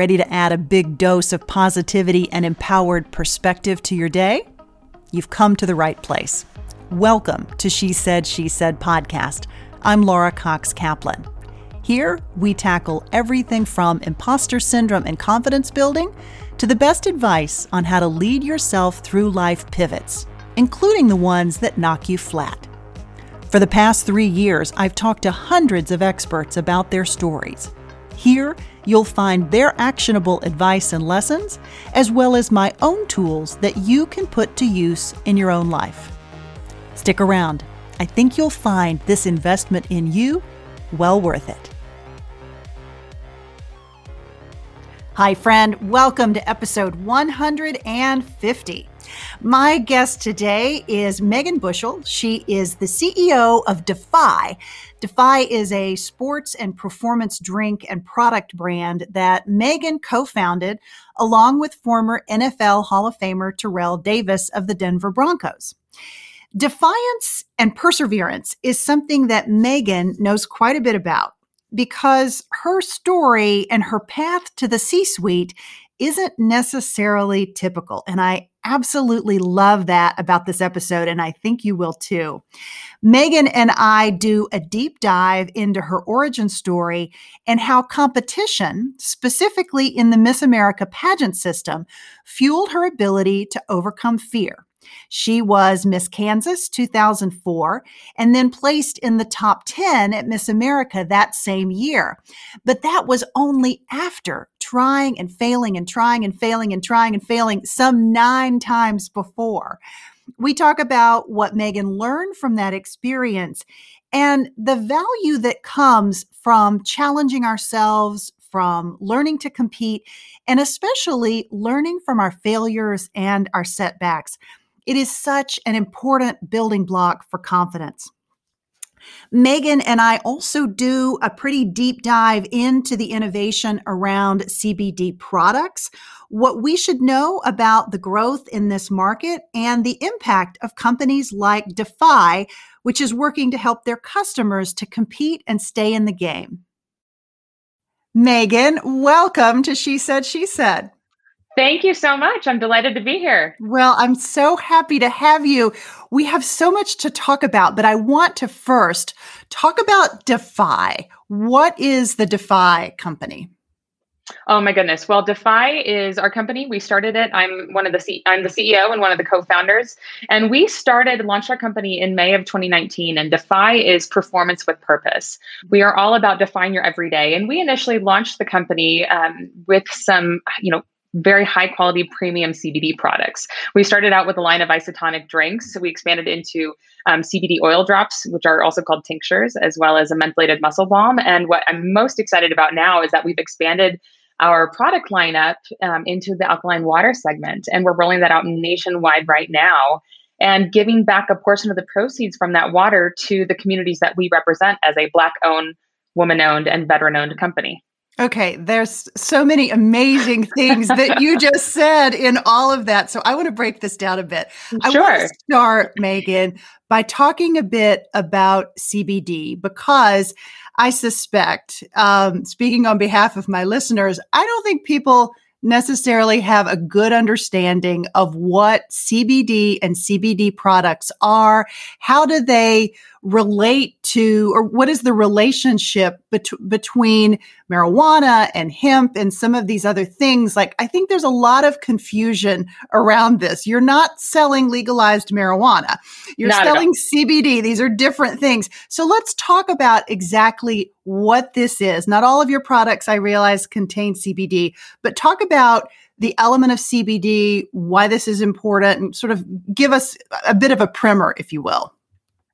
Ready to add a big dose of positivity and empowered perspective to your day? You've come to the right place. Welcome to She Said, She Said podcast. I'm Laura Cox Kaplan. Here, we tackle everything from imposter syndrome and confidence building to the best advice on how to lead yourself through life pivots, including the ones that knock you flat. For the past three years, I've talked to hundreds of experts about their stories. Here, you'll find their actionable advice and lessons, as well as my own tools that you can put to use in your own life. Stick around. I think you'll find this investment in you well worth it. Hi, friend. Welcome to episode 150. My guest today is Megan Bushell. She is the CEO of Defy. Defy is a sports and performance drink and product brand that Megan co founded along with former NFL Hall of Famer Terrell Davis of the Denver Broncos. Defiance and perseverance is something that Megan knows quite a bit about because her story and her path to the C suite isn't necessarily typical. And I absolutely love that about this episode, and I think you will too. Megan and I do a deep dive into her origin story and how competition, specifically in the Miss America pageant system, fueled her ability to overcome fear. She was Miss Kansas 2004 and then placed in the top 10 at Miss America that same year. But that was only after trying and failing and trying and failing and trying and failing some nine times before. We talk about what Megan learned from that experience and the value that comes from challenging ourselves, from learning to compete, and especially learning from our failures and our setbacks. It is such an important building block for confidence. Megan and I also do a pretty deep dive into the innovation around CBD products, what we should know about the growth in this market, and the impact of companies like Defy, which is working to help their customers to compete and stay in the game. Megan, welcome to She Said, She Said. Thank you so much. I'm delighted to be here. Well, I'm so happy to have you. We have so much to talk about, but I want to first talk about Defy. What is the Defy company? Oh my goodness. Well, Defy is our company. We started it. I'm one of the C- I'm the CEO and one of the co-founders. And we started launched our company in May of 2019 and Defy is performance with purpose. We are all about defying your everyday. And we initially launched the company um, with some, you know, very high quality premium CBD products. We started out with a line of isotonic drinks. So we expanded into um, CBD oil drops, which are also called tinctures, as well as a mentholated muscle balm. And what I'm most excited about now is that we've expanded our product lineup um, into the alkaline water segment. And we're rolling that out nationwide right now and giving back a portion of the proceeds from that water to the communities that we represent as a Black owned, woman owned, and veteran owned company. Okay, there's so many amazing things that you just said in all of that. So I want to break this down a bit. Sure. I want to start, Megan, by talking a bit about CBD because I suspect, um, speaking on behalf of my listeners, I don't think people necessarily have a good understanding of what CBD and CBD products are. How do they relate to, or what is the relationship bet- between marijuana and hemp and some of these other things? Like, I think there's a lot of confusion around this. You're not selling legalized marijuana. You're not selling CBD. These are different things. So let's talk about exactly what this is. Not all of your products, I realize, contain CBD, but talk about the element of CBD, why this is important, and sort of give us a bit of a primer, if you will.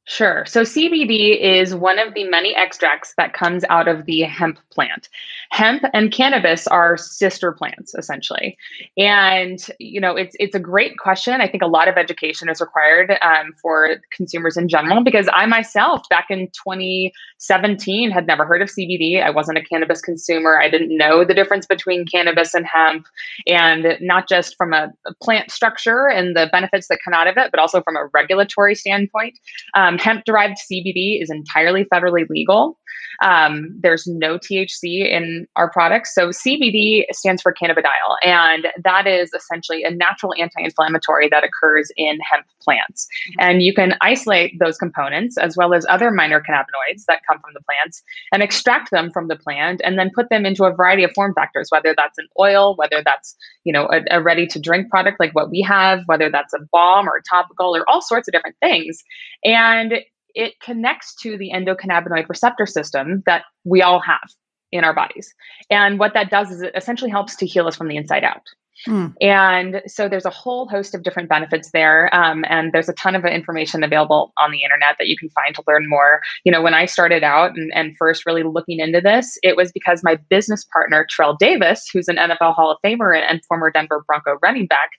Sure. So CBD is one of the many extracts that comes out of the hemp plant. Hemp and cannabis are sister plants essentially. And you know, it's it's a great question. I think a lot of education is required um, for consumers in general because I myself back in 2017 had never heard of CBD. I wasn't a cannabis consumer. I didn't know the difference between cannabis and hemp and not just from a, plant structure and the benefits that come out of it, but also from a regulatory standpoint. Um, hemp derived CBD is entirely federally legal. Um, there's no THC in our products. So CBD stands for cannabidiol, and that is essentially a natural anti-inflammatory that occurs in hemp plants. Mm-hmm. And you can isolate those components as well as other minor cannabinoids that come from the plants and extract them from the plant and then put them into a variety of form factors, whether that's an oil, whether that's you know a, a ready to drink product like what we have, whether that's a balm or a topical or all sorts of different things. And it connects to the endocannabinoid receptor system that we all have in our bodies. And what that does is it essentially helps to heal us from the inside out. Mm. And so there's a whole host of different benefits there. Um, and there's a ton of information available on the internet that you can find to learn more. You know, when I started out and, and first really looking into this, it was because my business partner, Terrell Davis, who's an NFL Hall of Famer and, and former Denver Bronco running back,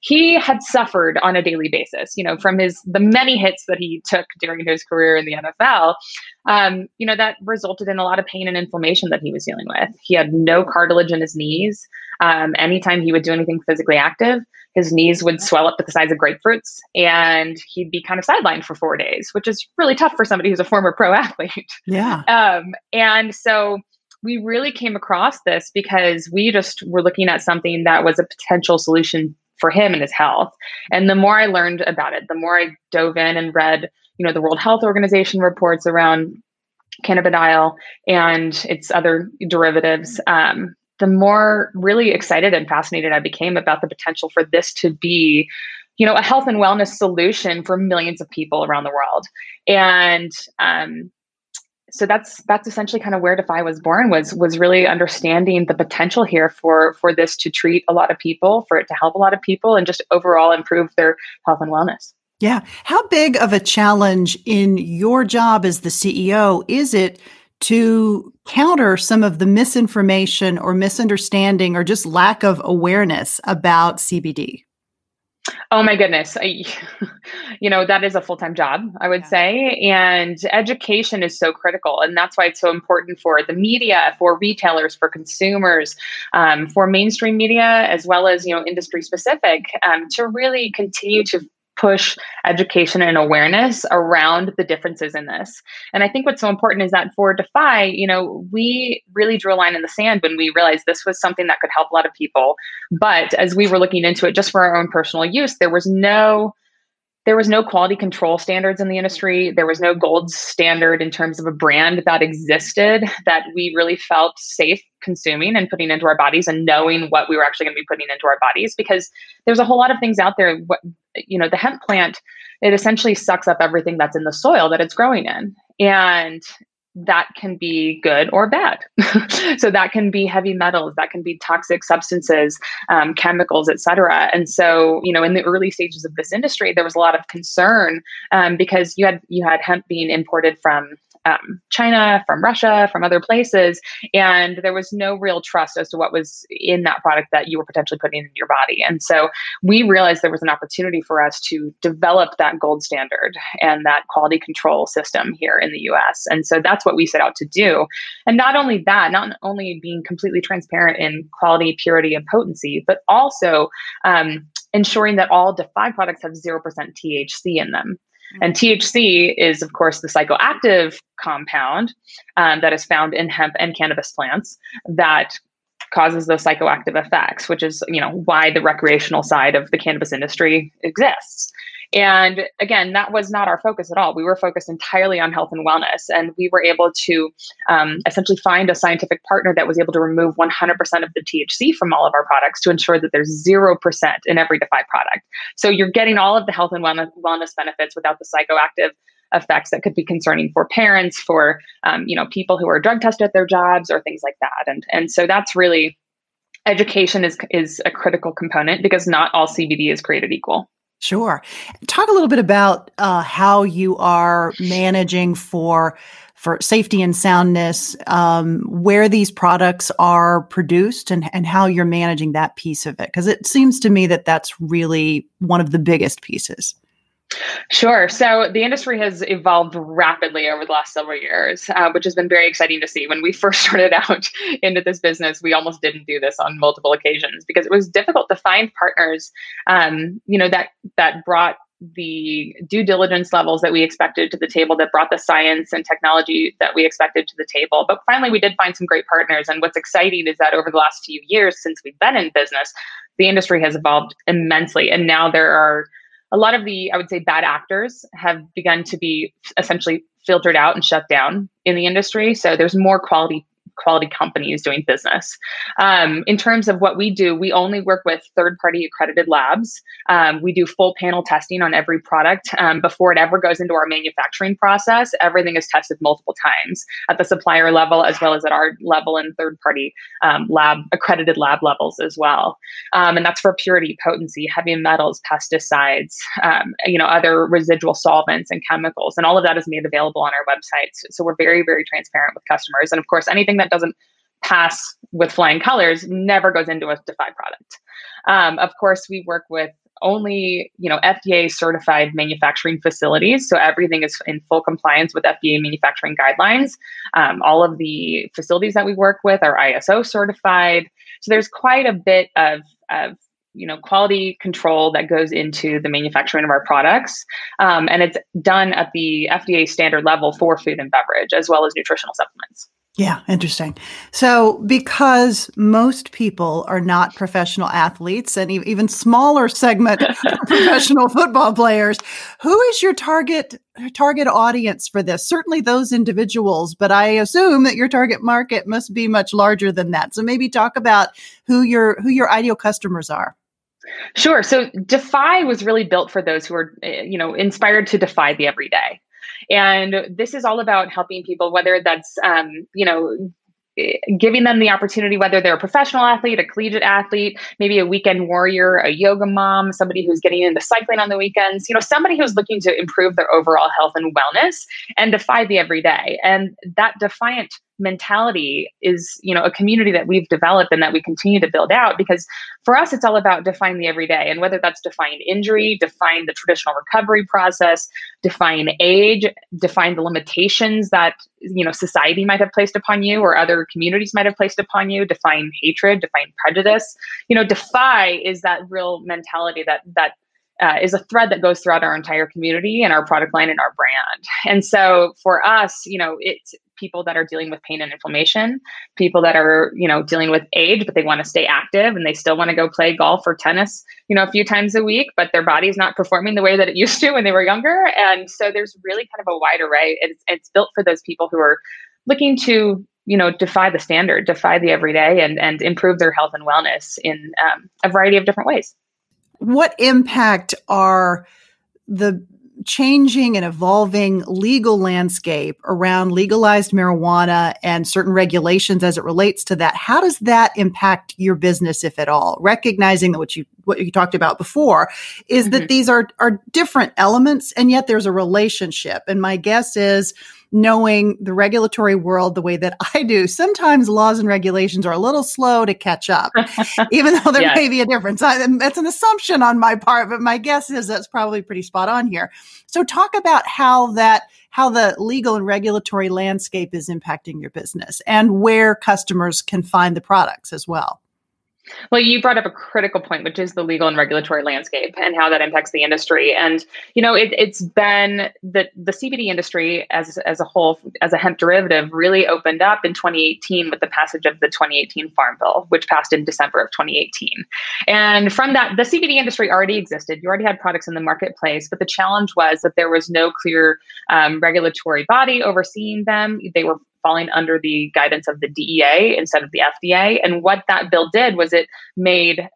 he had suffered on a daily basis, you know, from his the many hits that he took during his career in the NFL um, you know, that resulted in a lot of pain and inflammation that he was dealing with. He had no cartilage in his knees. Um, anytime he would do anything physically active, his knees would swell up to the size of grapefruits and he'd be kind of sidelined for four days, which is really tough for somebody who's a former pro athlete. Yeah. Um, and so we really came across this because we just were looking at something that was a potential solution for him and his health. And the more I learned about it, the more I dove in and read you know the World Health Organization reports around cannabidiol and its other derivatives, um, the more really excited and fascinated I became about the potential for this to be, you know, a health and wellness solution for millions of people around the world. And um, so that's that's essentially kind of where Defy was born was was really understanding the potential here for for this to treat a lot of people, for it to help a lot of people, and just overall improve their health and wellness. Yeah. How big of a challenge in your job as the CEO is it to counter some of the misinformation or misunderstanding or just lack of awareness about CBD? Oh my goodness. I, you know, that is a full time job, I would yeah. say. And education is so critical. And that's why it's so important for the media, for retailers, for consumers, um, for mainstream media, as well as, you know, industry specific, um, to really continue to push education and awareness around the differences in this. And I think what's so important is that for Defy, you know, we really drew a line in the sand when we realized this was something that could help a lot of people. But as we were looking into it just for our own personal use, there was no there was no quality control standards in the industry. There was no gold standard in terms of a brand that existed that we really felt safe consuming and putting into our bodies and knowing what we were actually going to be putting into our bodies because there's a whole lot of things out there. You know, the hemp plant, it essentially sucks up everything that's in the soil that it's growing in. And that can be good or bad. so that can be heavy metals, that can be toxic substances, um, chemicals, etc. And so, you know, in the early stages of this industry, there was a lot of concern um, because you had you had hemp being imported from um, China, from Russia, from other places, and there was no real trust as to what was in that product that you were potentially putting in your body. And so we realized there was an opportunity for us to develop that gold standard and that quality control system here in the US. And so that's what we set out to do. And not only that, not only being completely transparent in quality, purity, and potency, but also um, ensuring that all Defy products have 0% THC in them. And THC is, of course, the psychoactive compound um, that is found in hemp and cannabis plants that causes those psychoactive effects, which is, you know, why the recreational side of the cannabis industry exists. And again, that was not our focus at all. We were focused entirely on health and wellness. And we were able to um, essentially find a scientific partner that was able to remove 100% of the THC from all of our products to ensure that there's 0% in every Defy product. So you're getting all of the health and wellness benefits without the psychoactive effects that could be concerning for parents, for um, you know people who are drug tested at their jobs or things like that. And and so that's really education is is a critical component because not all CBD is created equal. Sure. Talk a little bit about uh, how you are managing for for safety and soundness, um, where these products are produced, and and how you're managing that piece of it, because it seems to me that that's really one of the biggest pieces. Sure. So the industry has evolved rapidly over the last several years, uh, which has been very exciting to see. When we first started out into this business, we almost didn't do this on multiple occasions because it was difficult to find partners, um, you know, that that brought the due diligence levels that we expected to the table that brought the science and technology that we expected to the table. But finally, we did find some great partners. And what's exciting is that over the last few years since we've been in business, the industry has evolved immensely. And now there are a lot of the, I would say, bad actors have begun to be essentially filtered out and shut down in the industry. So there's more quality quality companies doing business. Um, in terms of what we do, we only work with third party accredited labs. Um, we do full panel testing on every product um, before it ever goes into our manufacturing process. Everything is tested multiple times at the supplier level as well as at our level and third party um, lab accredited lab levels as well. Um, and that's for purity, potency, heavy metals, pesticides, um, you know, other residual solvents and chemicals. And all of that is made available on our websites. So we're very, very transparent with customers. And of course, anything that doesn't pass with flying colors never goes into a Defy product. Um, of course, we work with only you know FDA certified manufacturing facilities, so everything is in full compliance with FDA manufacturing guidelines. Um, all of the facilities that we work with are ISO certified, so there's quite a bit of, of you know quality control that goes into the manufacturing of our products um, and it's done at the fda standard level for food and beverage as well as nutritional supplements yeah, interesting. So, because most people are not professional athletes and even smaller segment professional football players, who is your target target audience for this? Certainly those individuals, but I assume that your target market must be much larger than that. So, maybe talk about who your who your ideal customers are. Sure. So, Defy was really built for those who are, eh, you know, inspired to defy the everyday. And this is all about helping people, whether that's, um, you know, giving them the opportunity, whether they're a professional athlete, a collegiate athlete, maybe a weekend warrior, a yoga mom, somebody who's getting into cycling on the weekends, you know, somebody who's looking to improve their overall health and wellness and defy the everyday. And that defiant mentality is you know a community that we've developed and that we continue to build out because for us it's all about define the everyday and whether that's define injury define the traditional recovery process define age define the limitations that you know society might have placed upon you or other communities might have placed upon you define hatred define prejudice you know defy is that real mentality that that uh, is a thread that goes throughout our entire community and our product line and our brand. And so for us, you know, it's people that are dealing with pain and inflammation, people that are, you know, dealing with age, but they want to stay active and they still want to go play golf or tennis, you know, a few times a week, but their body's not performing the way that it used to when they were younger. And so there's really kind of a wide array. It's, it's built for those people who are looking to you know defy the standard defy the everyday and and improve their health and wellness in um, a variety of different ways what impact are the changing and evolving legal landscape around legalized marijuana and certain regulations as it relates to that how does that impact your business if at all recognizing that what you what you talked about before is mm-hmm. that these are are different elements and yet there's a relationship and my guess is knowing the regulatory world the way that I do, sometimes laws and regulations are a little slow to catch up, even though there may be a difference. Um, that's an assumption on my part, but my guess is that's probably pretty spot on here. So talk about how that how the legal and regulatory landscape is impacting your business and where customers can find the products as well. Well, you brought up a critical point, which is the legal and regulatory landscape and how that impacts the industry. And you know, it, has been the the CBD industry as as a whole, as a hemp derivative, really opened up in 2018 with the passage of the 2018 Farm Bill, which passed in December of 2018. And from that, the CBD industry already existed. You already had products in the marketplace, but the challenge was that there was no clear um, regulatory body overseeing them. They were falling under the guidance of the DEA instead of the FDA. And what that bill did was it made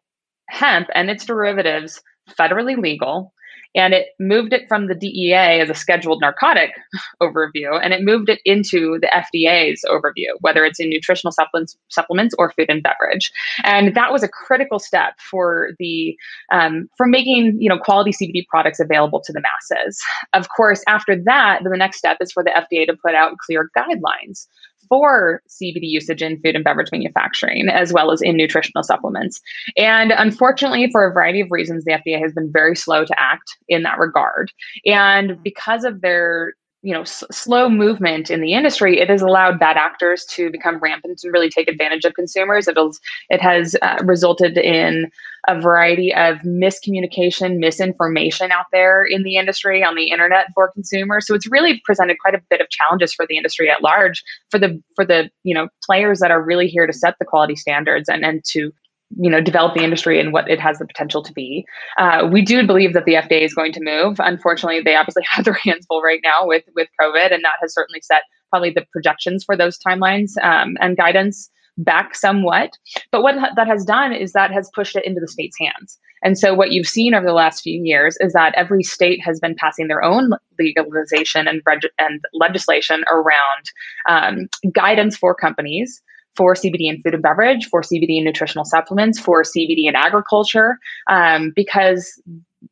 hemp and its derivatives federally legal and it moved it from the DEA as a scheduled narcotic overview and it moved it into the FDA's overview, whether it's in nutritional supplements, supplements or food and beverage. And that was a critical step for the um, for making you know quality CBD products available to the masses. Of course, after that, the next step is for the FDA to put out clear guidelines for CBD usage in food and beverage manufacturing, as well as in nutritional supplements. And unfortunately, for a variety of reasons, the FDA has been very slow to act in that regard. And because of their you know s- slow movement in the industry it has allowed bad actors to become rampant and really take advantage of consumers. It has it has uh, resulted in a variety of miscommunication misinformation out there in the industry on the internet for consumers. So it's really presented quite a bit of challenges for the industry at large for the for the you know players that are really here to set the quality standards and and to you know develop the industry and what it has the potential to be. Uh, we do believe that the fda is going to move. Unfortunately they obviously have their hands full right now with with covid and that has certainly set probably the projections for those timelines um, and guidance back somewhat. But what that has done is that has pushed it into the state's hands. And so what you've seen over the last few years is that every state has been passing their own legalization and, reg- and legislation around um, guidance for companies for CBD and food and beverage, for CBD and nutritional supplements, for CBD and agriculture, um, because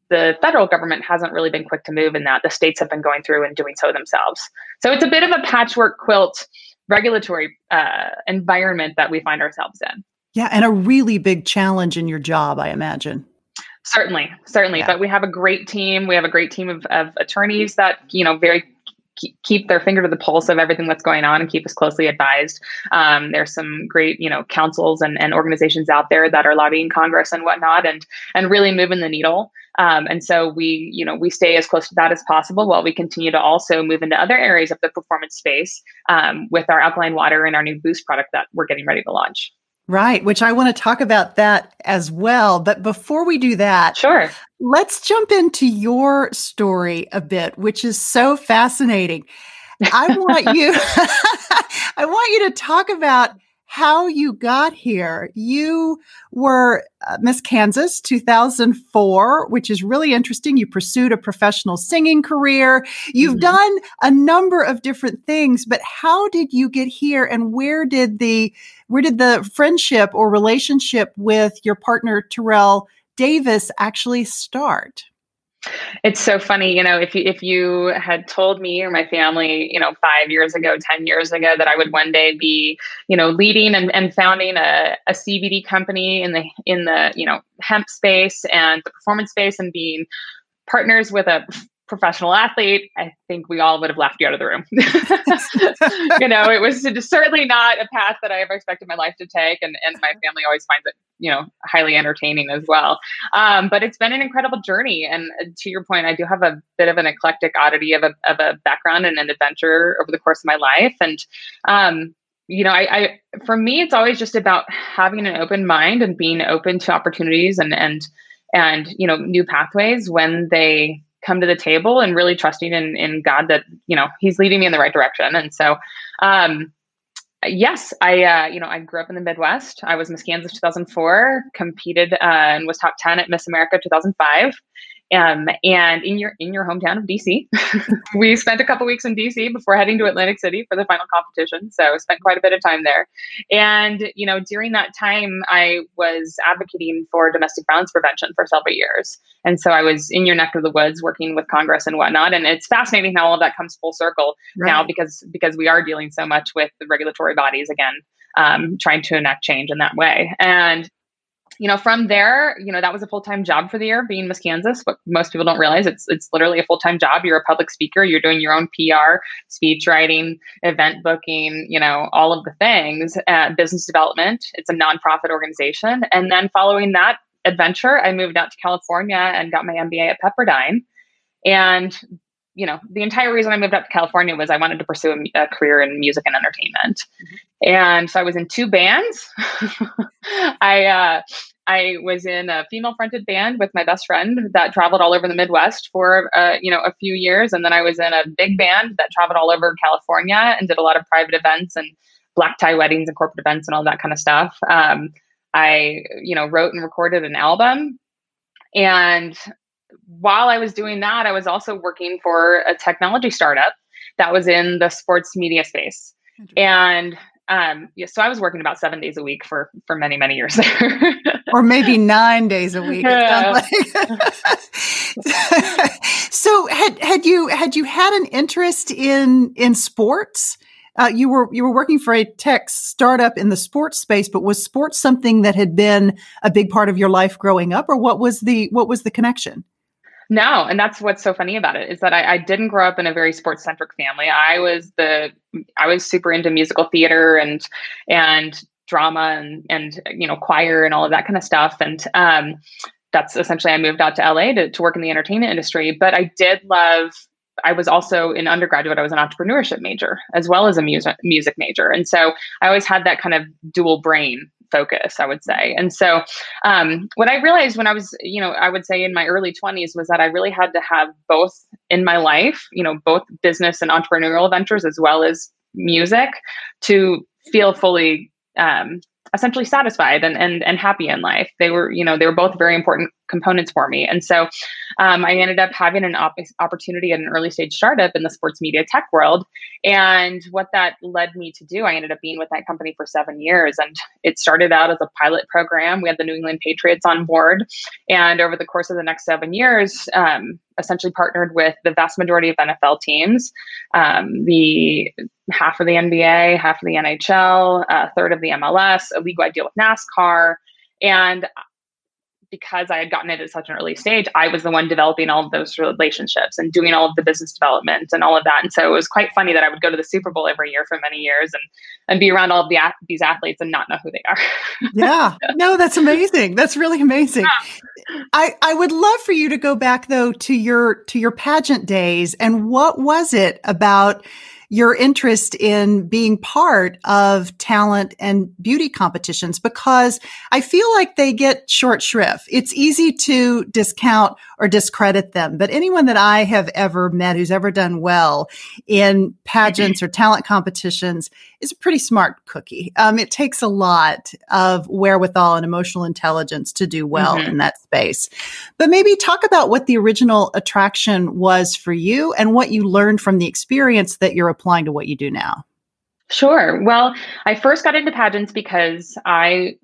the federal government hasn't really been quick to move in that. The states have been going through and doing so themselves. So it's a bit of a patchwork quilt regulatory uh, environment that we find ourselves in. Yeah, and a really big challenge in your job, I imagine. Certainly, certainly. Yeah. But we have a great team. We have a great team of, of attorneys that, you know, very keep their finger to the pulse of everything that's going on and keep us closely advised. Um, there's some great, you know, councils and, and organizations out there that are lobbying Congress and whatnot, and and really moving the needle. Um, and so we, you know, we stay as close to that as possible while we continue to also move into other areas of the performance space um, with our alkaline water and our new Boost product that we're getting ready to launch. Right, which I want to talk about that as well. But before we do that, sure. Let's jump into your story a bit, which is so fascinating. I want you I want you to talk about how you got here. You were uh, Miss Kansas 2004, which is really interesting. You pursued a professional singing career. You've mm-hmm. done a number of different things, but how did you get here and where did the where did the friendship or relationship with your partner Terrell Davis actually start? It's so funny, you know, if you if you had told me or my family, you know, five years ago, ten years ago, that I would one day be, you know, leading and, and founding a, a CBD company in the in the you know hemp space and the performance space and being partners with a professional athlete, I think we all would have laughed you out of the room. you know, it was certainly not a path that I ever expected my life to take. And, and my family always finds it, you know, highly entertaining as well. Um, but it's been an incredible journey. And uh, to your point, I do have a bit of an eclectic oddity of a, of a background and an adventure over the course of my life. And, um, you know, I, I, for me, it's always just about having an open mind and being open to opportunities and, and, and, you know, new pathways when they come to the table and really trusting in, in God that, you know, he's leading me in the right direction. And so, um, yes, I, uh, you know, I grew up in the Midwest. I was Miss Kansas 2004, competed uh, and was top 10 at Miss America 2005. Um, and in your in your hometown of DC, we spent a couple weeks in DC before heading to Atlantic City for the final competition. So spent quite a bit of time there. And you know, during that time, I was advocating for domestic violence prevention for several years. And so I was in your neck of the woods working with Congress and whatnot. And it's fascinating how all of that comes full circle right. now because because we are dealing so much with the regulatory bodies again, um, trying to enact change in that way. And you know, from there, you know, that was a full time job for the year being Miss Kansas. What most people don't realize, it's it's literally a full time job. You're a public speaker. You're doing your own PR, speech writing, event booking, you know, all of the things. Uh, business development. It's a nonprofit organization. And then following that adventure, I moved out to California and got my MBA at Pepperdine. And you know, the entire reason I moved up to California was I wanted to pursue a, a career in music and entertainment. Mm-hmm. And so I was in two bands. I uh, I was in a female fronted band with my best friend that traveled all over the Midwest for uh, you know a few years, and then I was in a big band that traveled all over California and did a lot of private events and black tie weddings and corporate events and all that kind of stuff. Um, I you know wrote and recorded an album, and while I was doing that, I was also working for a technology startup that was in the sports media space. And um, yeah, so I was working about seven days a week for for many many years there, or maybe nine days a week. Yeah. Like. so had had you had you had an interest in in sports? Uh, you were you were working for a tech startup in the sports space, but was sports something that had been a big part of your life growing up, or what was the what was the connection? No, and that's what's so funny about it is that I, I didn't grow up in a very sports centric family. I was the I was super into musical theater and and drama and and you know choir and all of that kind of stuff. And um, that's essentially I moved out to LA to, to work in the entertainment industry. But I did love I was also in undergraduate, I was an entrepreneurship major as well as a music music major. And so I always had that kind of dual brain focus, I would say. And so um, what I realized when I was, you know, I would say in my early 20s was that I really had to have both in my life, you know, both business and entrepreneurial ventures as well as music to feel fully um, essentially satisfied and, and and happy in life. They were, you know, they were both very important components for me. And so um, I ended up having an op- opportunity at an early stage startup in the sports media tech world. And what that led me to do, I ended up being with that company for seven years. And it started out as a pilot program. We had the New England Patriots on board. And over the course of the next seven years, um, essentially partnered with the vast majority of NFL teams, um, the half of the NBA, half of the NHL, a third of the MLS, a league wide deal with NASCAR. And because I had gotten it at such an early stage, I was the one developing all of those relationships and doing all of the business development and all of that. And so it was quite funny that I would go to the Super Bowl every year for many years and and be around all of the these athletes and not know who they are. yeah, no, that's amazing. That's really amazing. Yeah. I I would love for you to go back though to your to your pageant days and what was it about your interest in being part of talent and beauty competitions because I feel like they get short shrift. It's easy to discount or discredit them, but anyone that I have ever met who's ever done well in pageants or talent competitions is a pretty smart cookie. Um, it takes a lot of wherewithal and emotional intelligence to do well mm-hmm. in that space. But maybe talk about what the original attraction was for you and what you learned from the experience that you're applying to what you do now. Sure. Well, I first got into pageants because I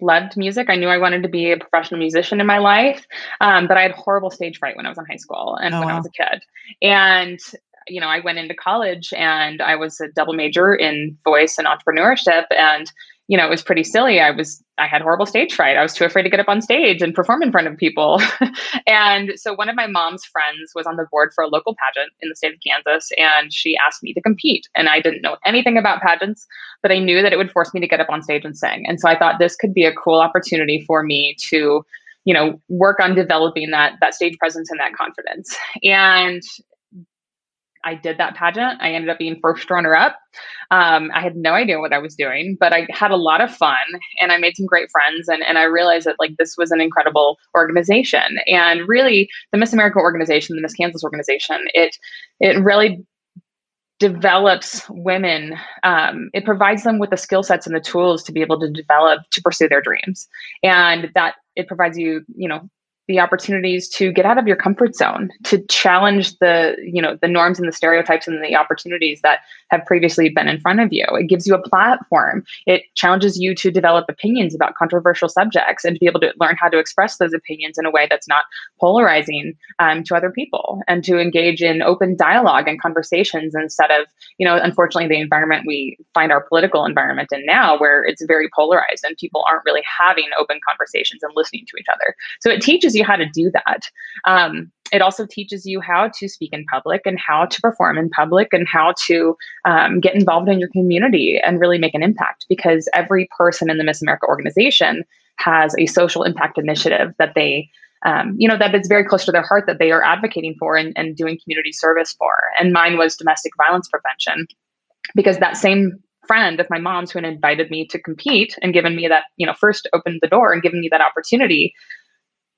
loved music. I knew I wanted to be a professional musician in my life, um, but I had horrible stage fright when I was in high school and oh, when wow. I was a kid. And you know, I went into college and I was a double major in voice and entrepreneurship, and you know, it was pretty silly. I was, I had horrible stage fright. I was too afraid to get up on stage and perform in front of people. and so one of my mom's friends was on the board for a local pageant in the state of Kansas, and she asked me to compete. And I didn't know anything about pageants, but I knew that it would force me to get up on stage and sing. And so I thought this could be a cool opportunity for me to, you know, work on developing that that stage presence and that confidence. And I did that pageant. I ended up being first runner up. Um, I had no idea what I was doing, but I had a lot of fun and I made some great friends. And, and I realized that like this was an incredible organization. And really, the Miss America organization, the Miss Kansas organization, it it really develops women um, it provides them with the skill sets and the tools to be able to develop to pursue their dreams and that it provides you you know the opportunities to get out of your comfort zone to challenge the you know the norms and the stereotypes and the opportunities that have previously been in front of you. It gives you a platform. It challenges you to develop opinions about controversial subjects and to be able to learn how to express those opinions in a way that's not polarizing um, to other people and to engage in open dialogue and conversations instead of you know unfortunately the environment we find our political environment in now where it's very polarized and people aren't really having open conversations and listening to each other. So it teaches you how to do that. Um, it also teaches you how to speak in public and how to perform in public and how to um, get involved in your community and really make an impact because every person in the Miss America organization has a social impact initiative that they um, you know that it's very close to their heart that they are advocating for and, and doing community service for and mine was domestic violence prevention because that same friend of my mom's who had invited me to compete and given me that you know first opened the door and given me that opportunity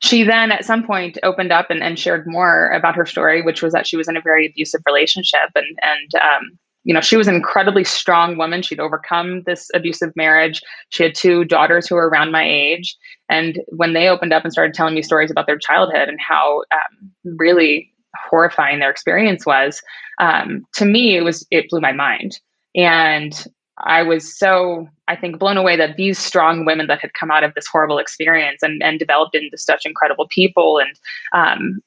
she then at some point opened up and, and shared more about her story, which was that she was in a very abusive relationship and and um, you know she was an incredibly strong woman. She'd overcome this abusive marriage. She had two daughters who were around my age. And when they opened up and started telling me stories about their childhood and how um, really horrifying their experience was um, to me it was it blew my mind. And I was so, I think, blown away that these strong women that had come out of this horrible experience and, and developed into such incredible people and, um,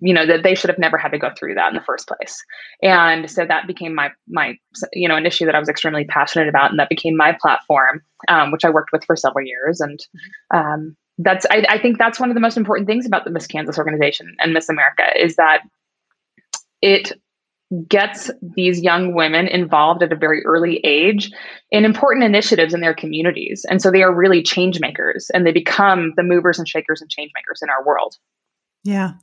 you know, that they should have never had to go through that in the first place. And so that became my, my, you know, an issue that I was extremely passionate about. And that became my platform, um, which I worked with for several years. And, um, that's I, I think that's one of the most important things about the Miss Kansas organization and Miss America is that it gets these young women involved at a very early age in important initiatives in their communities. And so they are really change makers and they become the movers and shakers and change makers in our world. Yeah.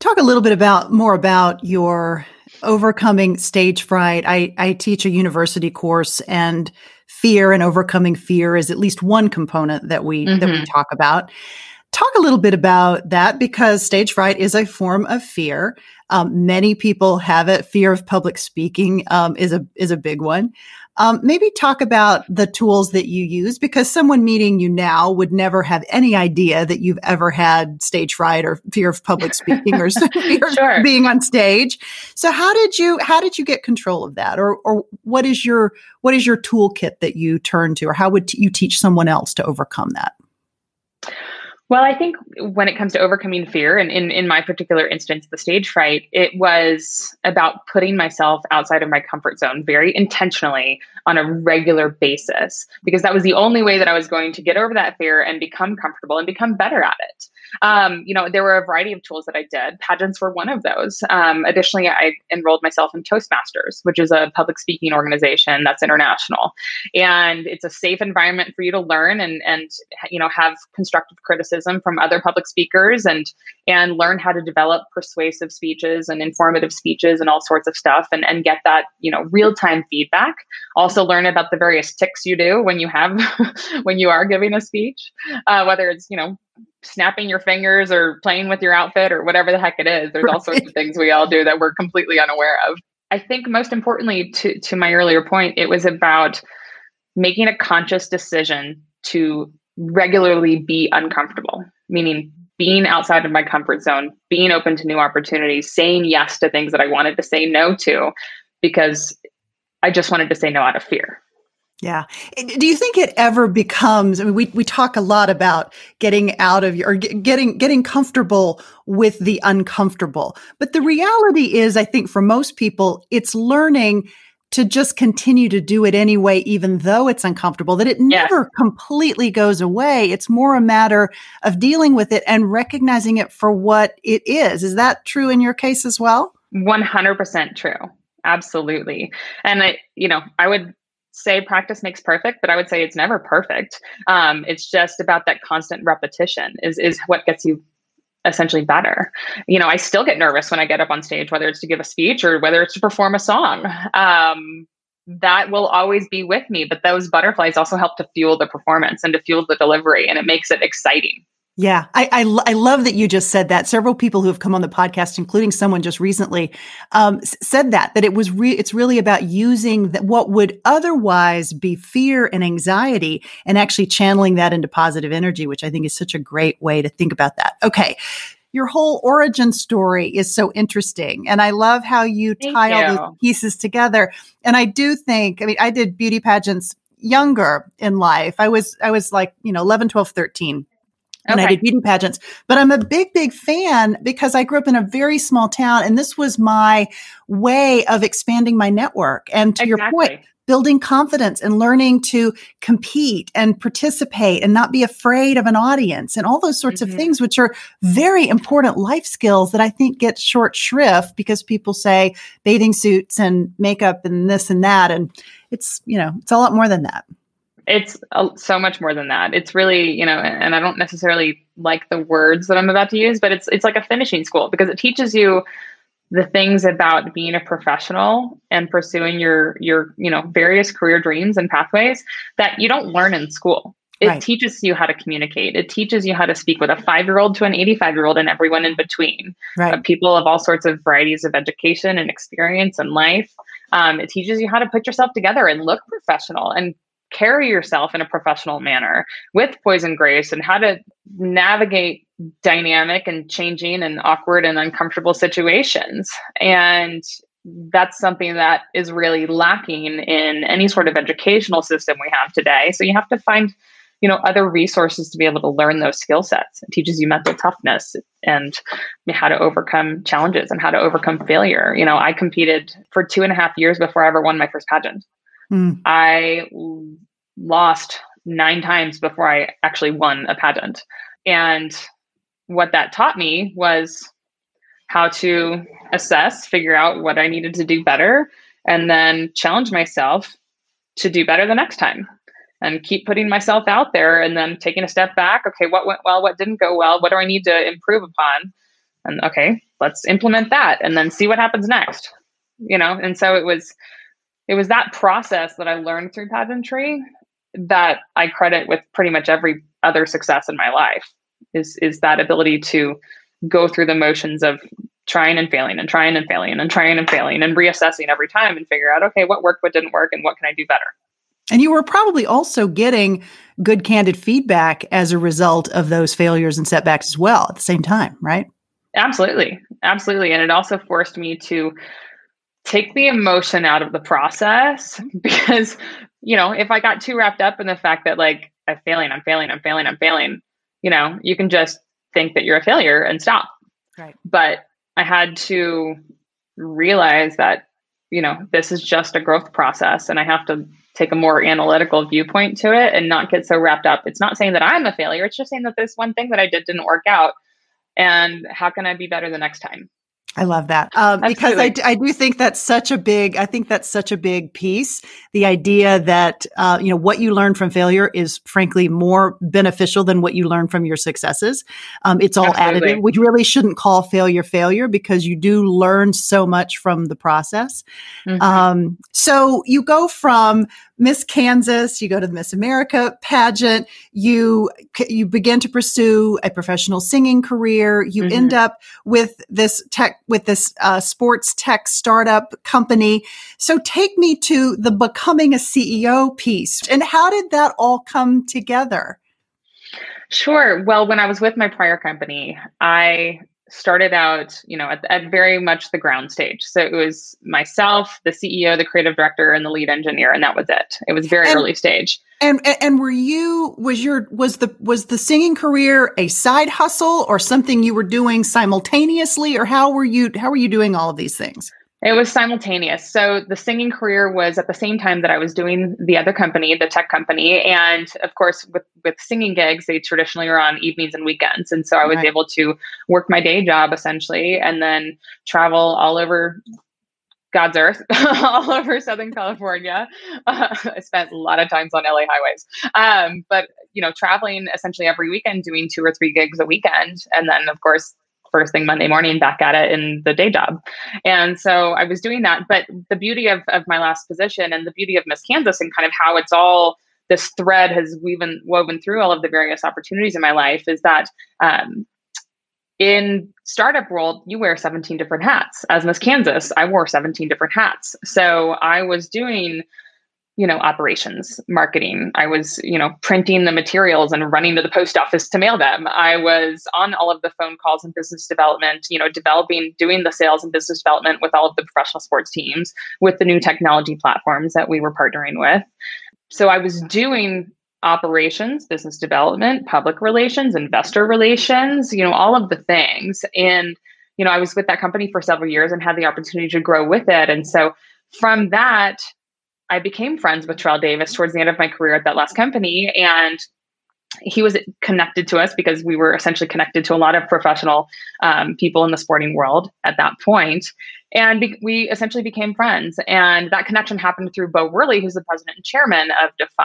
Talk a little bit about more about your overcoming stage fright. I, I teach a university course and fear and overcoming fear is at least one component that we mm-hmm. that we mm-hmm. talk about. Talk a little bit about that because stage fright is a form of fear. Um, many people have it. Fear of public speaking um, is a is a big one. Um, maybe talk about the tools that you use because someone meeting you now would never have any idea that you've ever had stage fright or fear of public speaking or fear sure. of being on stage. So how did you how did you get control of that, or or what is your what is your toolkit that you turn to, or how would t- you teach someone else to overcome that? Well, I think when it comes to overcoming fear, and in, in my particular instance, the stage fright, it was about putting myself outside of my comfort zone very intentionally on a regular basis, because that was the only way that I was going to get over that fear and become comfortable and become better at it. Um, you know, there were a variety of tools that I did. Pageants were one of those. Um, additionally, I enrolled myself in Toastmasters, which is a public speaking organization that's international, and it's a safe environment for you to learn and and you know have constructive criticism from other public speakers and and learn how to develop persuasive speeches and informative speeches and all sorts of stuff and and get that you know real time feedback. Also learn about the various tics you do when you have when you are giving a speech, uh, whether it's you know snapping your fingers or playing with your outfit or whatever the heck it is. There's all sorts of things we all do that we're completely unaware of. I think most importantly to to my earlier point, it was about making a conscious decision to regularly be uncomfortable, meaning being outside of my comfort zone, being open to new opportunities, saying yes to things that I wanted to say no to because I just wanted to say no out of fear. Yeah. Do you think it ever becomes, I mean, we, we talk a lot about getting out of your, or getting, getting comfortable with the uncomfortable. But the reality is, I think for most people, it's learning to just continue to do it anyway, even though it's uncomfortable, that it never completely goes away. It's more a matter of dealing with it and recognizing it for what it is. Is that true in your case as well? 100% true. Absolutely. And I, you know, I would say practice makes perfect, but I would say it's never perfect. Um, it's just about that constant repetition is is what gets you essentially better. You know, I still get nervous when I get up on stage, whether it's to give a speech or whether it's to perform a song. Um, that will always be with me, but those butterflies also help to fuel the performance and to fuel the delivery, and it makes it exciting. Yeah, I, I, I love that you just said that. Several people who have come on the podcast, including someone just recently, um, said that that it was re- it's really about using what would otherwise be fear and anxiety, and actually channeling that into positive energy, which I think is such a great way to think about that. Okay, your whole origin story is so interesting, and I love how you Thank tie you. all these pieces together. And I do think, I mean, I did beauty pageants younger in life. I was I was like you know 11, 12, 13 and okay. I did beauty pageants. But I'm a big, big fan because I grew up in a very small town and this was my way of expanding my network. And to exactly. your point, building confidence and learning to compete and participate and not be afraid of an audience and all those sorts mm-hmm. of things, which are very important life skills that I think get short shrift because people say bathing suits and makeup and this and that. And it's, you know, it's a lot more than that it's so much more than that. It's really, you know, and I don't necessarily like the words that I'm about to use, but it's it's like a finishing school because it teaches you the things about being a professional and pursuing your your, you know, various career dreams and pathways that you don't learn in school. It right. teaches you how to communicate. It teaches you how to speak with a five year old to an 85 year old and everyone in between. Right. Uh, people of all sorts of varieties of education and experience and life. Um, it teaches you how to put yourself together and look professional and carry yourself in a professional manner with poise and grace and how to navigate dynamic and changing and awkward and uncomfortable situations. And that's something that is really lacking in any sort of educational system we have today. So you have to find, you know, other resources to be able to learn those skill sets. It teaches you mental toughness and how to overcome challenges and how to overcome failure. You know, I competed for two and a half years before I ever won my first pageant. Mm. I lost nine times before I actually won a pageant. and what that taught me was how to assess, figure out what I needed to do better, and then challenge myself to do better the next time and keep putting myself out there and then taking a step back. Okay, what went well? What didn't go well? What do I need to improve upon? And okay, let's implement that and then see what happens next. You know, and so it was it was that process that I learned through pageantry that I credit with pretty much every other success in my life is is that ability to go through the motions of trying and failing and trying and failing and trying and failing and reassessing every time and figure out okay what worked what didn't work and what can i do better? And you were probably also getting good candid feedback as a result of those failures and setbacks as well at the same time right? Absolutely. Absolutely. And it also forced me to take the emotion out of the process mm-hmm. because you know if i got too wrapped up in the fact that like i'm failing i'm failing i'm failing i'm failing you know you can just think that you're a failure and stop right but I had to realize that, you know, this is just a growth process and I have to take a more analytical viewpoint to it and not get so wrapped up. It's not saying that I'm a failure, it's just saying that this one thing that I did didn't work out. And how can I be better the next time? I love that um, because I, I do think that's such a big. I think that's such a big piece. The idea that uh, you know what you learn from failure is frankly more beneficial than what you learn from your successes. Um, it's all Absolutely. additive. We really shouldn't call failure failure because you do learn so much from the process. Mm-hmm. Um, so you go from Miss Kansas, you go to the Miss America pageant, you you begin to pursue a professional singing career, you mm-hmm. end up with this tech with this uh, sports tech startup company. So take me to the becoming a CEO piece and how did that all come together? Sure. Well, when I was with my prior company, I started out, you know, at, at, very much the ground stage. So it was myself, the CEO, the creative director, and the lead engineer, and that was it. It was very and, early stage. And and were you was your was the was the singing career a side hustle or something you were doing simultaneously, or how were you how were you doing all of these things? It was simultaneous. So the singing career was at the same time that I was doing the other company, the tech company. And of course, with, with singing gigs, they traditionally are on evenings and weekends. And so I was right. able to work my day job essentially and then travel all over God's earth, all over Southern California. Uh, I spent a lot of times on LA highways. Um, but, you know, traveling essentially every weekend, doing two or three gigs a weekend. And then, of course, first thing Monday morning back at it in the day job. And so I was doing that. But the beauty of, of my last position and the beauty of Miss Kansas and kind of how it's all this thread has woven woven through all of the various opportunities in my life is that um, in startup world you wear 17 different hats as miss kansas i wore 17 different hats so i was doing you know operations marketing. I was you know printing the materials and running to the post office to mail them. I was on all of the phone calls and business development you know developing doing the sales and business development with all of the professional sports teams with the new technology platforms that we were partnering with. So i was doing operations business development public relations investor relations you know all of the things. And you know i was with that company for several years and had the opportunity to grow with it. And so from that I became friends with Terrell Davis towards the end of my career at that last company. And he was connected to us because we were essentially connected to a lot of professional um, people in the sporting world at that point. And be- we essentially became friends. And that connection happened through Bo Worley, who's the president and chairman of Defy.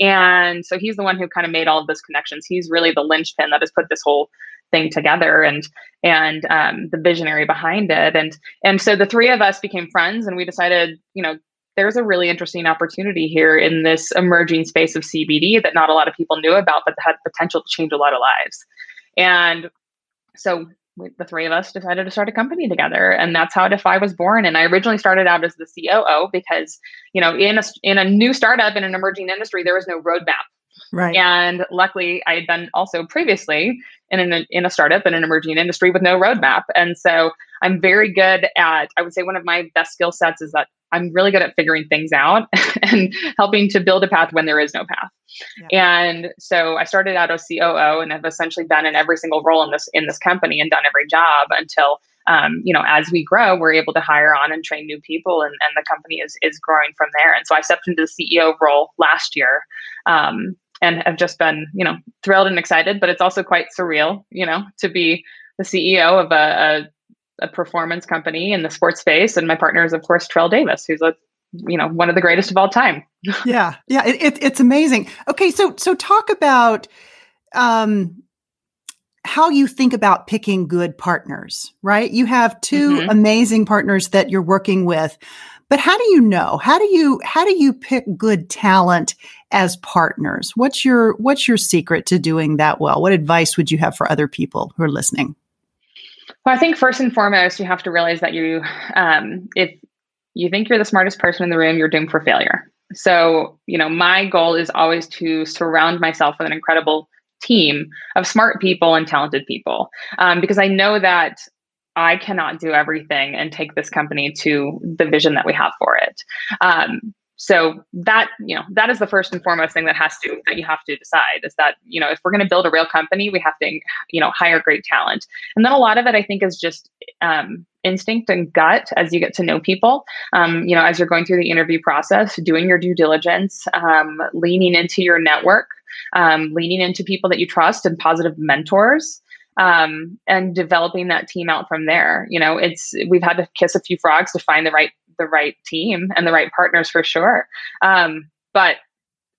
And so he's the one who kind of made all of those connections. He's really the linchpin that has put this whole thing together and and um, the visionary behind it and and so the three of us became friends and we decided you know there's a really interesting opportunity here in this emerging space of CBD that not a lot of people knew about, but had potential to change a lot of lives. And so we, the three of us decided to start a company together, and that's how Defy was born. And I originally started out as the COO because, you know, in a in a new startup in an emerging industry, there was no roadmap. Right. And luckily, I had been also previously in an in a startup in an emerging industry with no roadmap, and so I'm very good at. I would say one of my best skill sets is that I'm really good at figuring things out and helping to build a path when there is no path. Yeah. And so I started out as COO and have essentially been in every single role in this in this company and done every job until um, you know as we grow we're able to hire on and train new people and, and the company is is growing from there. And so I stepped into the CEO role last year. Um, and have just been, you know, thrilled and excited. But it's also quite surreal, you know, to be the CEO of a, a, a performance company in the sports space. And my partner is, of course, Terrell Davis, who's a you know one of the greatest of all time. Yeah yeah it, it, it's amazing. Okay so so talk about um how you think about picking good partners right? You have 2 mm-hmm. amazing partners that you're working with but how do you know? How do you how do you pick good talent as partners? What's your what's your secret to doing that well? What advice would you have for other people who are listening well i think first and foremost you have to realize that you um, if you think you're the smartest person in the room you're doomed for failure so you know my goal is always to surround myself with an incredible team of smart people and talented people um, because i know that I cannot do everything and take this company to the vision that we have for it. Um, so that you know that is the first and foremost thing that has to that you have to decide is that you know if we're going to build a real company we have to you know hire great talent and then a lot of it i think is just um, instinct and gut as you get to know people um, you know as you're going through the interview process doing your due diligence um, leaning into your network um, leaning into people that you trust and positive mentors um, and developing that team out from there. You know, it's we've had to kiss a few frogs to find the right the right team and the right partners for sure. Um, but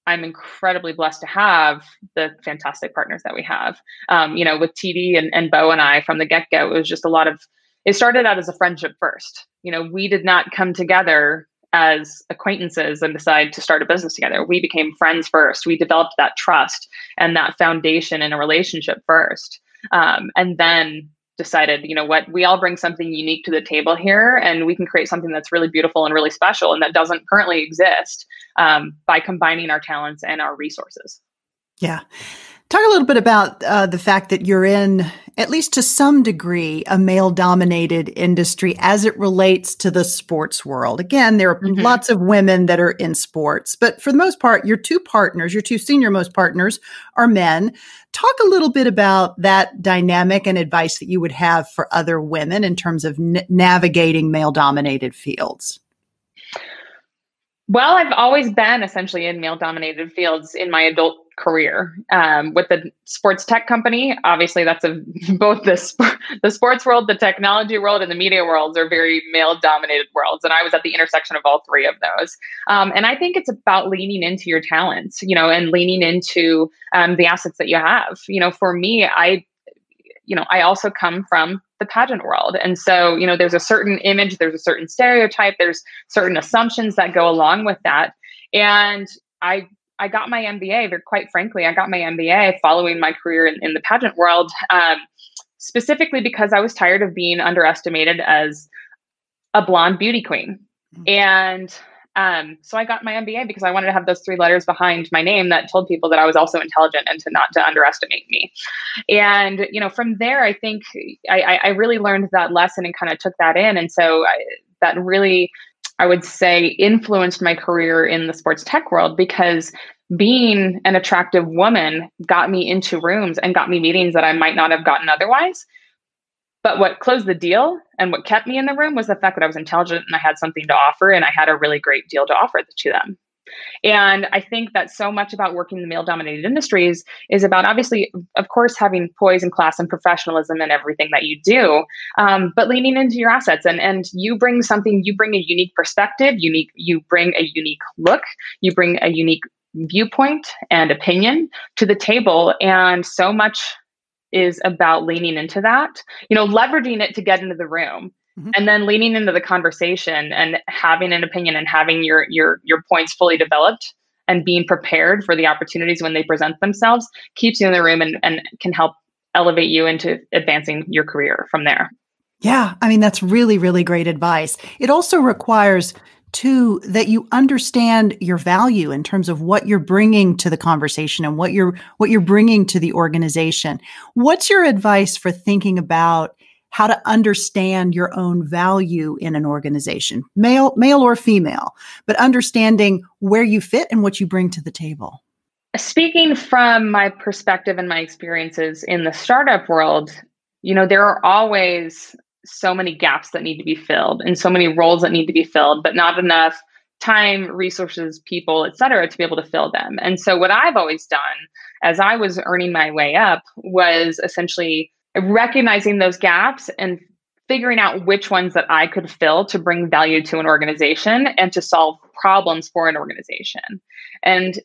I'm incredibly blessed to have the fantastic partners that we have. Um, you know, with TD and, and Bo and I from the get go, it was just a lot of. It started out as a friendship first. You know, we did not come together as acquaintances and decide to start a business together. We became friends first. We developed that trust and that foundation in a relationship first um, and then decided, you know what, we all bring something unique to the table here, and we can create something that's really beautiful and really special, and that doesn't currently exist um, by combining our talents and our resources. Yeah. Talk a little bit about uh, the fact that you're in, at least to some degree, a male dominated industry as it relates to the sports world. Again, there are mm-hmm. lots of women that are in sports, but for the most part, your two partners, your two senior most partners, are men. Talk a little bit about that dynamic and advice that you would have for other women in terms of n- navigating male dominated fields. Well, I've always been essentially in male dominated fields in my adult career um, with the sports tech company. Obviously, that's a both the sp- the sports world, the technology world, and the media worlds are very male dominated worlds, and I was at the intersection of all three of those. Um, and I think it's about leaning into your talents, you know, and leaning into um, the assets that you have. You know, for me, I you know, I also come from the pageant world. And so, you know, there's a certain image, there's a certain stereotype, there's certain assumptions that go along with that. And I I got my MBA, but quite frankly, I got my MBA following my career in, in the pageant world, um, specifically because I was tired of being underestimated as a blonde beauty queen. Mm-hmm. And um, so I got my MBA because I wanted to have those three letters behind my name that told people that I was also intelligent and to not to underestimate me. And you know, from there, I think I, I really learned that lesson and kind of took that in. And so I, that really I would say, influenced my career in the sports tech world because being an attractive woman got me into rooms and got me meetings that I might not have gotten otherwise. But what closed the deal and what kept me in the room was the fact that I was intelligent and I had something to offer and I had a really great deal to offer to them. And I think that so much about working in the male dominated industries is about obviously, of course, having poise and class and professionalism in everything that you do, um, but leaning into your assets. And, and you bring something, you bring a unique perspective, unique, you bring a unique look, you bring a unique viewpoint and opinion to the table. And so much is about leaning into that, you know, leveraging it to get into the room mm-hmm. and then leaning into the conversation and having an opinion and having your your your points fully developed and being prepared for the opportunities when they present themselves keeps you in the room and, and can help elevate you into advancing your career from there. Yeah, I mean that's really really great advice. It also requires too that you understand your value in terms of what you're bringing to the conversation and what you're what you're bringing to the organization. What's your advice for thinking about how to understand your own value in an organization, male, male or female, but understanding where you fit and what you bring to the table. Speaking from my perspective and my experiences in the startup world, you know, there are always so many gaps that need to be filled and so many roles that need to be filled, but not enough time, resources, people, et cetera, to be able to fill them. And so, what I've always done as I was earning my way up was essentially recognizing those gaps and figuring out which ones that I could fill to bring value to an organization and to solve problems for an organization. And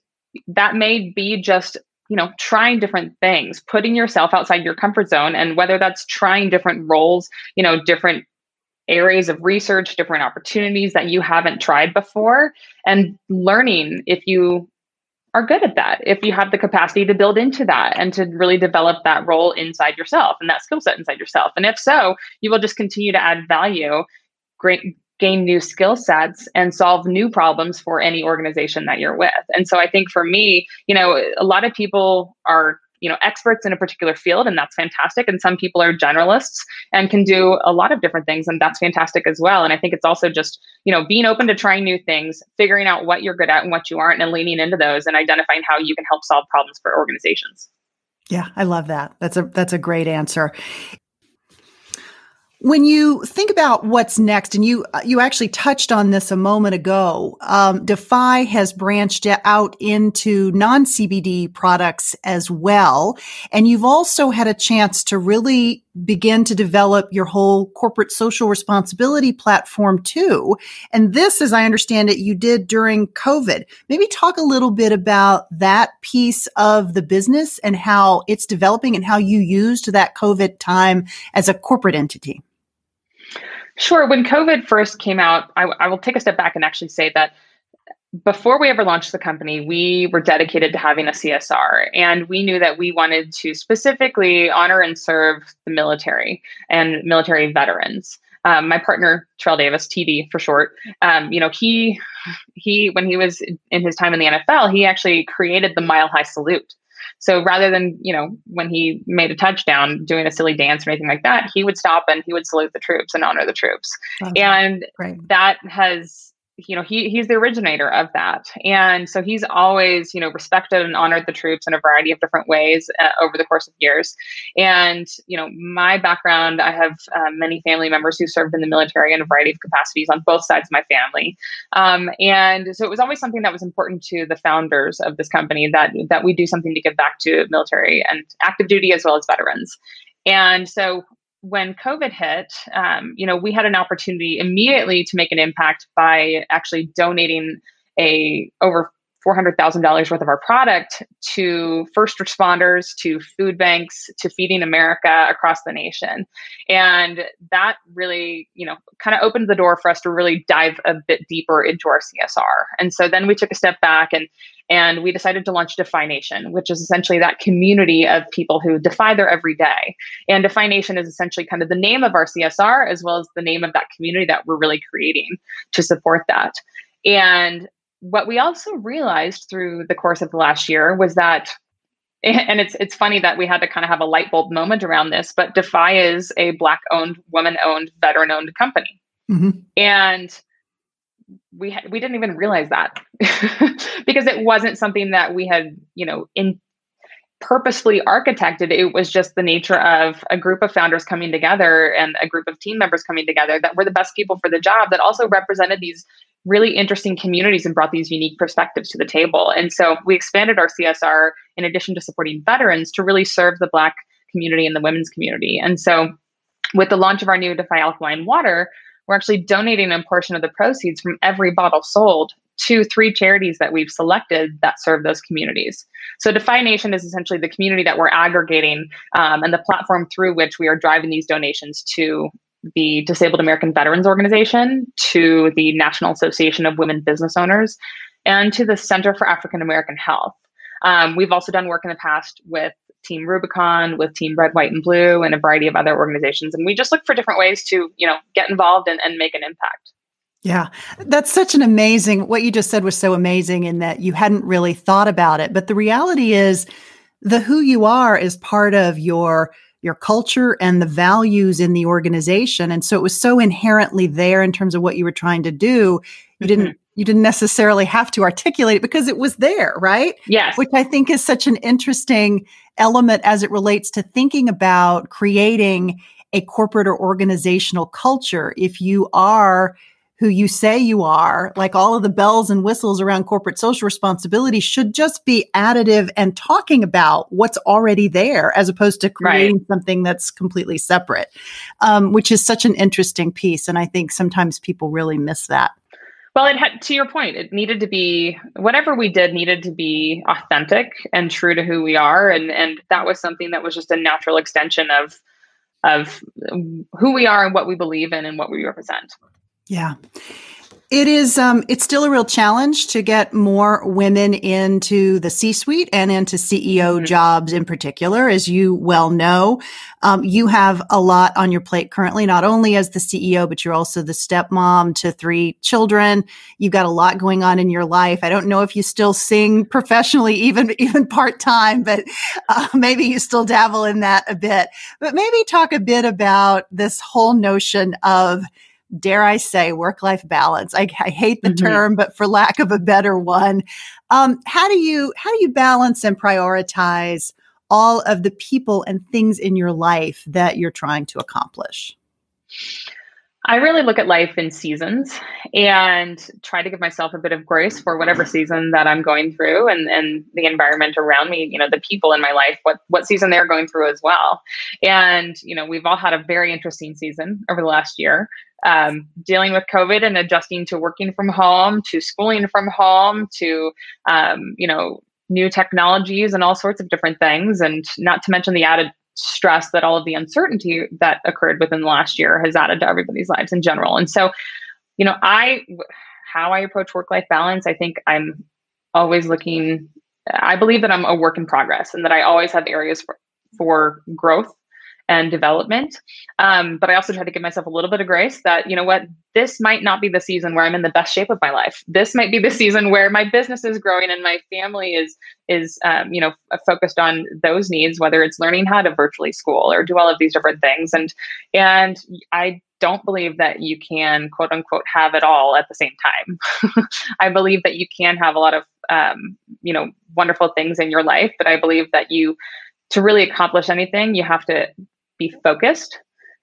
that may be just you know trying different things putting yourself outside your comfort zone and whether that's trying different roles you know different areas of research different opportunities that you haven't tried before and learning if you are good at that if you have the capacity to build into that and to really develop that role inside yourself and that skill set inside yourself. And if so you will just continue to add value great gain new skill sets and solve new problems for any organization that you're with. And so i think for me you know a lot of people are you know experts in a particular field and that's fantastic and some people are generalists and can do a lot of different things and that's fantastic as well and i think it's also just you know being open to trying new things figuring out what you're good at and what you aren't and leaning into those and identifying how you can help solve problems for organizations yeah, I love that. That's a that's a great answer. When you think about what's next, and you you actually touched on this a moment ago, um, Defy has branched out into non CBD products as well, and you've also had a chance to really begin to develop your whole corporate social responsibility platform too. And this, as I understand it, you did during COVID. Maybe talk a little bit about that piece of the business and how it's developing and how you used that COVID time as a corporate entity. Sure. When COVID first came out, I, I will take a step back and actually say that before we ever launched the company, we were dedicated to having a CSR, and we knew that we wanted to specifically honor and serve the military and military veterans. Um, my partner, Terrell Davis, TD for short, um, you know, he he when he was in his time in the NFL, he actually created the Mile High Salute. So rather than, you know, when he made a touchdown doing a silly dance or anything like that, he would stop and he would salute the troops and honor the troops. Okay. And right. that has you know he he's the originator of that. And so he's always you know respected and honored the troops in a variety of different ways uh, over the course of years. And you know my background i have uh, many family members who served in the military in a variety of capacities on both sides of my family. Um, and so it was always something that was important to the founders of this company that that we do something to give back to military and active duty as well as veterans. And so when COVID hit, um, you know, we had an opportunity immediately to make an impact by actually donating a over $400,000 worth of our product to first responders, to food banks, to feeding America across the nation. And that really, you know, kind of opened the door for us to really dive a bit deeper into our CSR. And so then we took a step back and and we decided to launch Defy Nation, which is essentially that community of people who defy their everyday. And Defy Nation is essentially kind of the name of our CSR as well as the name of that community that we're really creating to support that. And what we also realized through the course of the last year was that and it's it's funny that we had to kind of have a light bulb moment around this but defy is a black owned woman owned veteran owned company mm-hmm. and we ha- we didn't even realize that because it wasn't something that we had you know in purposefully architected it was just the nature of a group of founders coming together and a group of team members coming together that were the best people for the job that also represented these really interesting communities and brought these unique perspectives to the table. And so we expanded our CSR in addition to supporting veterans to really serve the Black community and the women's community. And so with the launch of our new Defy Alkaline Water, we're actually donating a portion of the proceeds from every bottle sold to three charities that we've selected that serve those communities. So Defy Nation is essentially the community that we're aggregating um, and the platform through which we are driving these donations to the Disabled American Veterans Organization, to the National Association of Women Business Owners, and to the Center for African American Health. Um, we've also done work in the past with Team Rubicon, with Team Red, White, and Blue, and a variety of other organizations. And we just look for different ways to, you know, get involved and, and make an impact. Yeah, that's such an amazing, what you just said was so amazing in that you hadn't really thought about it. But the reality is, the who you are is part of your your culture and the values in the organization. And so it was so inherently there in terms of what you were trying to do. You mm-hmm. didn't you didn't necessarily have to articulate it because it was there, right? Yes. Which I think is such an interesting element as it relates to thinking about creating a corporate or organizational culture. If you are who you say you are, like all of the bells and whistles around corporate social responsibility should just be additive and talking about what's already there as opposed to creating right. something that's completely separate, um, which is such an interesting piece. And I think sometimes people really miss that. Well, it had to your point. It needed to be whatever we did needed to be authentic and true to who we are, and and that was something that was just a natural extension of of who we are and what we believe in and what we represent. Yeah. It is. Um, it's still a real challenge to get more women into the C-suite and into CEO mm-hmm. jobs in particular, as you well know. Um, you have a lot on your plate currently, not only as the CEO, but you're also the stepmom to three children. You've got a lot going on in your life. I don't know if you still sing professionally, even even part time, but uh, maybe you still dabble in that a bit. But maybe talk a bit about this whole notion of dare I say, work life balance. I, I, hate the mm-hmm. term, but for lack of a better one, um, how do you how do you balance and prioritize all of the people and things in your life that you're trying to accomplish? I really look at life in seasons and try to give myself a bit of grace for whatever season that I'm going through and, and the environment around me, you know, the people in my life, what what season they're going through as well. And, you know, we've all had a very interesting season over the last year um, dealing with COVID and adjusting to working from home, to schooling from home, to um, you know new technologies and all sorts of different things, and not to mention the added stress that all of the uncertainty that occurred within the last year has added to everybody's lives in general. And so, you know, I how I approach work life balance, I think I'm always looking. I believe that I'm a work in progress and that I always have areas for, for growth and development. Um, but I also try to give myself a little bit of grace that, you know what, this might not be the season where I'm in the best shape of my life. This might be the season where my business is growing and my family is is um, you know focused on those needs, whether it's learning how to virtually school or do all of these different things. And and I don't believe that you can quote unquote have it all at the same time. I believe that you can have a lot of um, you know wonderful things in your life, but I believe that you to really accomplish anything, you have to be focused.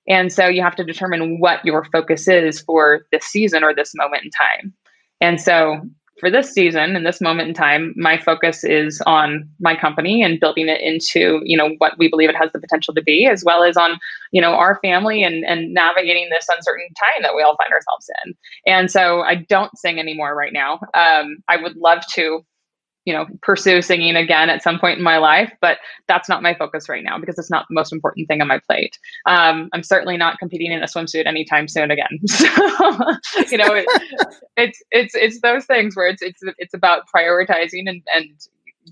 And so you have to determine what your focus is for this season or this moment in time. And so for this season and this moment in time, my focus is on my company and building it into, you know, what we believe it has the potential to be, as well as on, you know, our family and and navigating this uncertain time that we all find ourselves in. And so I don't sing anymore right now. Um, I would love to you know pursue singing again at some point in my life but that's not my focus right now because it's not the most important thing on my plate um, i'm certainly not competing in a swimsuit anytime soon again so you know it, it's it's it's those things where it's it's it's about prioritizing and and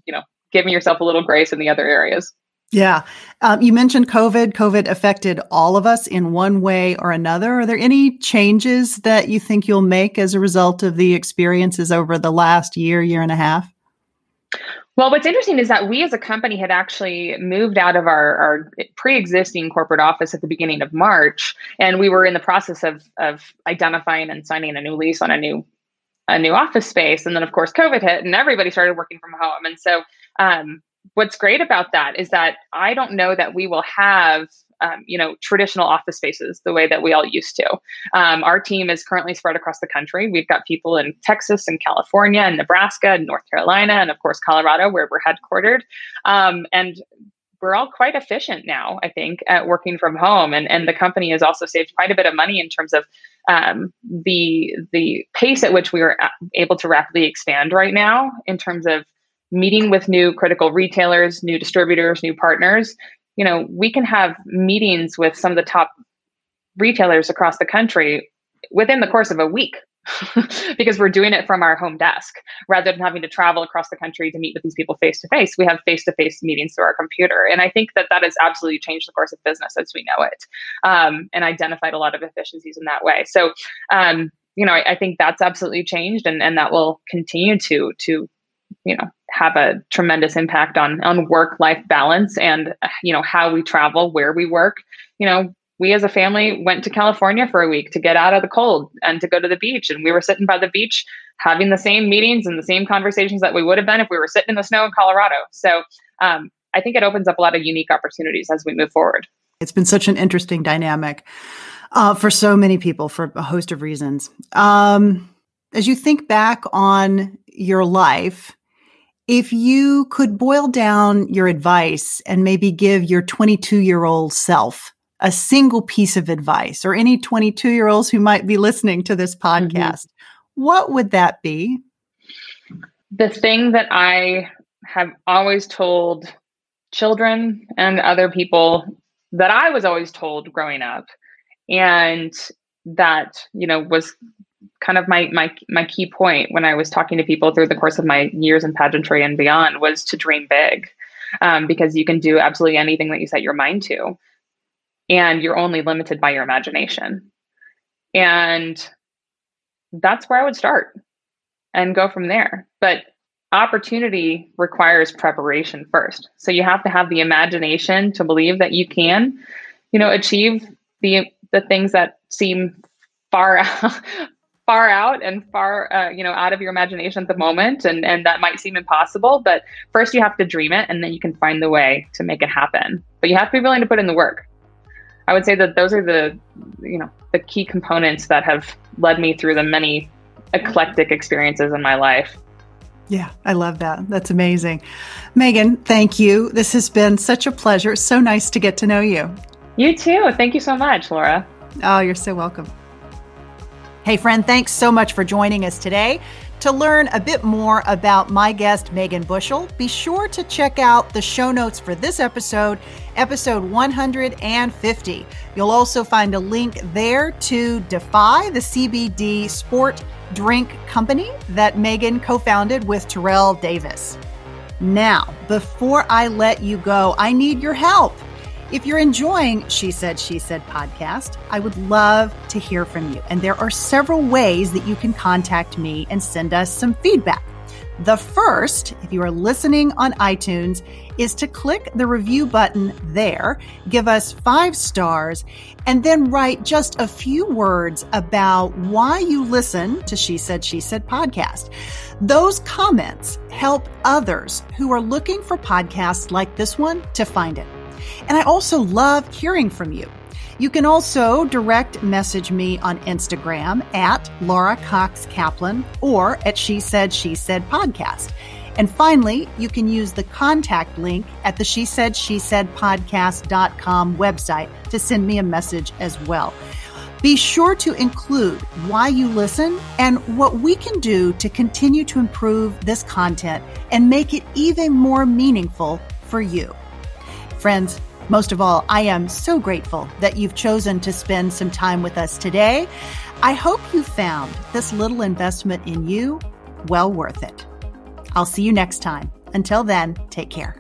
you know giving yourself a little grace in the other areas yeah. Um, you mentioned COVID. COVID affected all of us in one way or another. Are there any changes that you think you'll make as a result of the experiences over the last year, year and a half? Well, what's interesting is that we as a company had actually moved out of our, our pre existing corporate office at the beginning of March. And we were in the process of, of identifying and signing a new lease on a new a new office space. And then, of course, COVID hit and everybody started working from home. And so, um, what's great about that is that I don't know that we will have um, you know traditional office spaces the way that we all used to. Um, our team is currently spread across the country. We've got people in Texas and California and Nebraska and North Carolina and of course Colorado where we're headquartered. Um, and we're all quite efficient now, I think, at working from home, and and the company has also saved quite a bit of money in terms of um, the the pace at which we are able to rapidly expand right now in terms of meeting with new critical retailers, new distributors, new partners, you know, we can have meetings with some of the top retailers across the country within the course of a week because we're doing it from our home desk rather than having to travel across the country to meet with these people face to face. We have face to face meetings through our computer. And I think that that has absolutely changed the course of business as we know it um, and identified a lot of efficiencies in that way. So, um, you know, I, I, think that's absolutely changed and, and that will continue to, to, you know, have a tremendous impact on on work life balance and you know how we travel where we work. You know we as a family went to california for a week to get out of the cold and to go to the beach and we were sitting by the beach having the same meetings and the same conversations that we would have been if we were sitting in the snow in colorado. So um, i think it opens up a lot of unique opportunities as we move forward. It's been such an interesting dynamic uh, for so many people for a host of reasons. Um, as you think back on your life, if you could boil down your advice and maybe give your 22 year old self a single piece of advice, or any 22 year olds who might be listening to this mm-hmm. podcast, mm-hmm. what would that be? The thing that I have always told children and other people that I was always told growing up, and that you know was kind of my my my key point when I was talking to people through the course of my years in pageantry and beyond was to dream big, um, because you can do absolutely anything that you set your mind to, and you're only limited by your imagination, and that's where I would start and go from there. But opportunity requires preparation first. So you have to have the imagination to believe that you can, you know, achieve the the things that seem far out, far out and far uh, you know out of your imagination at the moment and and that might seem impossible but first you have to dream it and then you can find the way to make it happen but you have to be willing to put in the work i would say that those are the you know the key components that have led me through the many eclectic experiences in my life yeah, I love that. That's amazing. Megan, thank you. This has been such a pleasure. So nice to get to know you. You too. Thank you so much, Laura. Oh, you're so welcome. Hey, friend, thanks so much for joining us today. To learn a bit more about my guest, Megan Bushell, be sure to check out the show notes for this episode, episode 150. You'll also find a link there to Defy, the CBD sport drink company that Megan co founded with Terrell Davis. Now, before I let you go, I need your help. If you're enjoying She Said, She Said podcast, I would love to hear from you. And there are several ways that you can contact me and send us some feedback. The first, if you are listening on iTunes, is to click the review button there, give us five stars, and then write just a few words about why you listen to She Said, She Said podcast. Those comments help others who are looking for podcasts like this one to find it. And I also love hearing from you. You can also direct message me on Instagram at Laura Cox Kaplan or at She Said, She Said podcast. And finally, you can use the contact link at the She Said, She Said podcast.com website to send me a message as well. Be sure to include why you listen and what we can do to continue to improve this content and make it even more meaningful for you. Friends, most of all, I am so grateful that you've chosen to spend some time with us today. I hope you found this little investment in you well worth it. I'll see you next time. Until then, take care.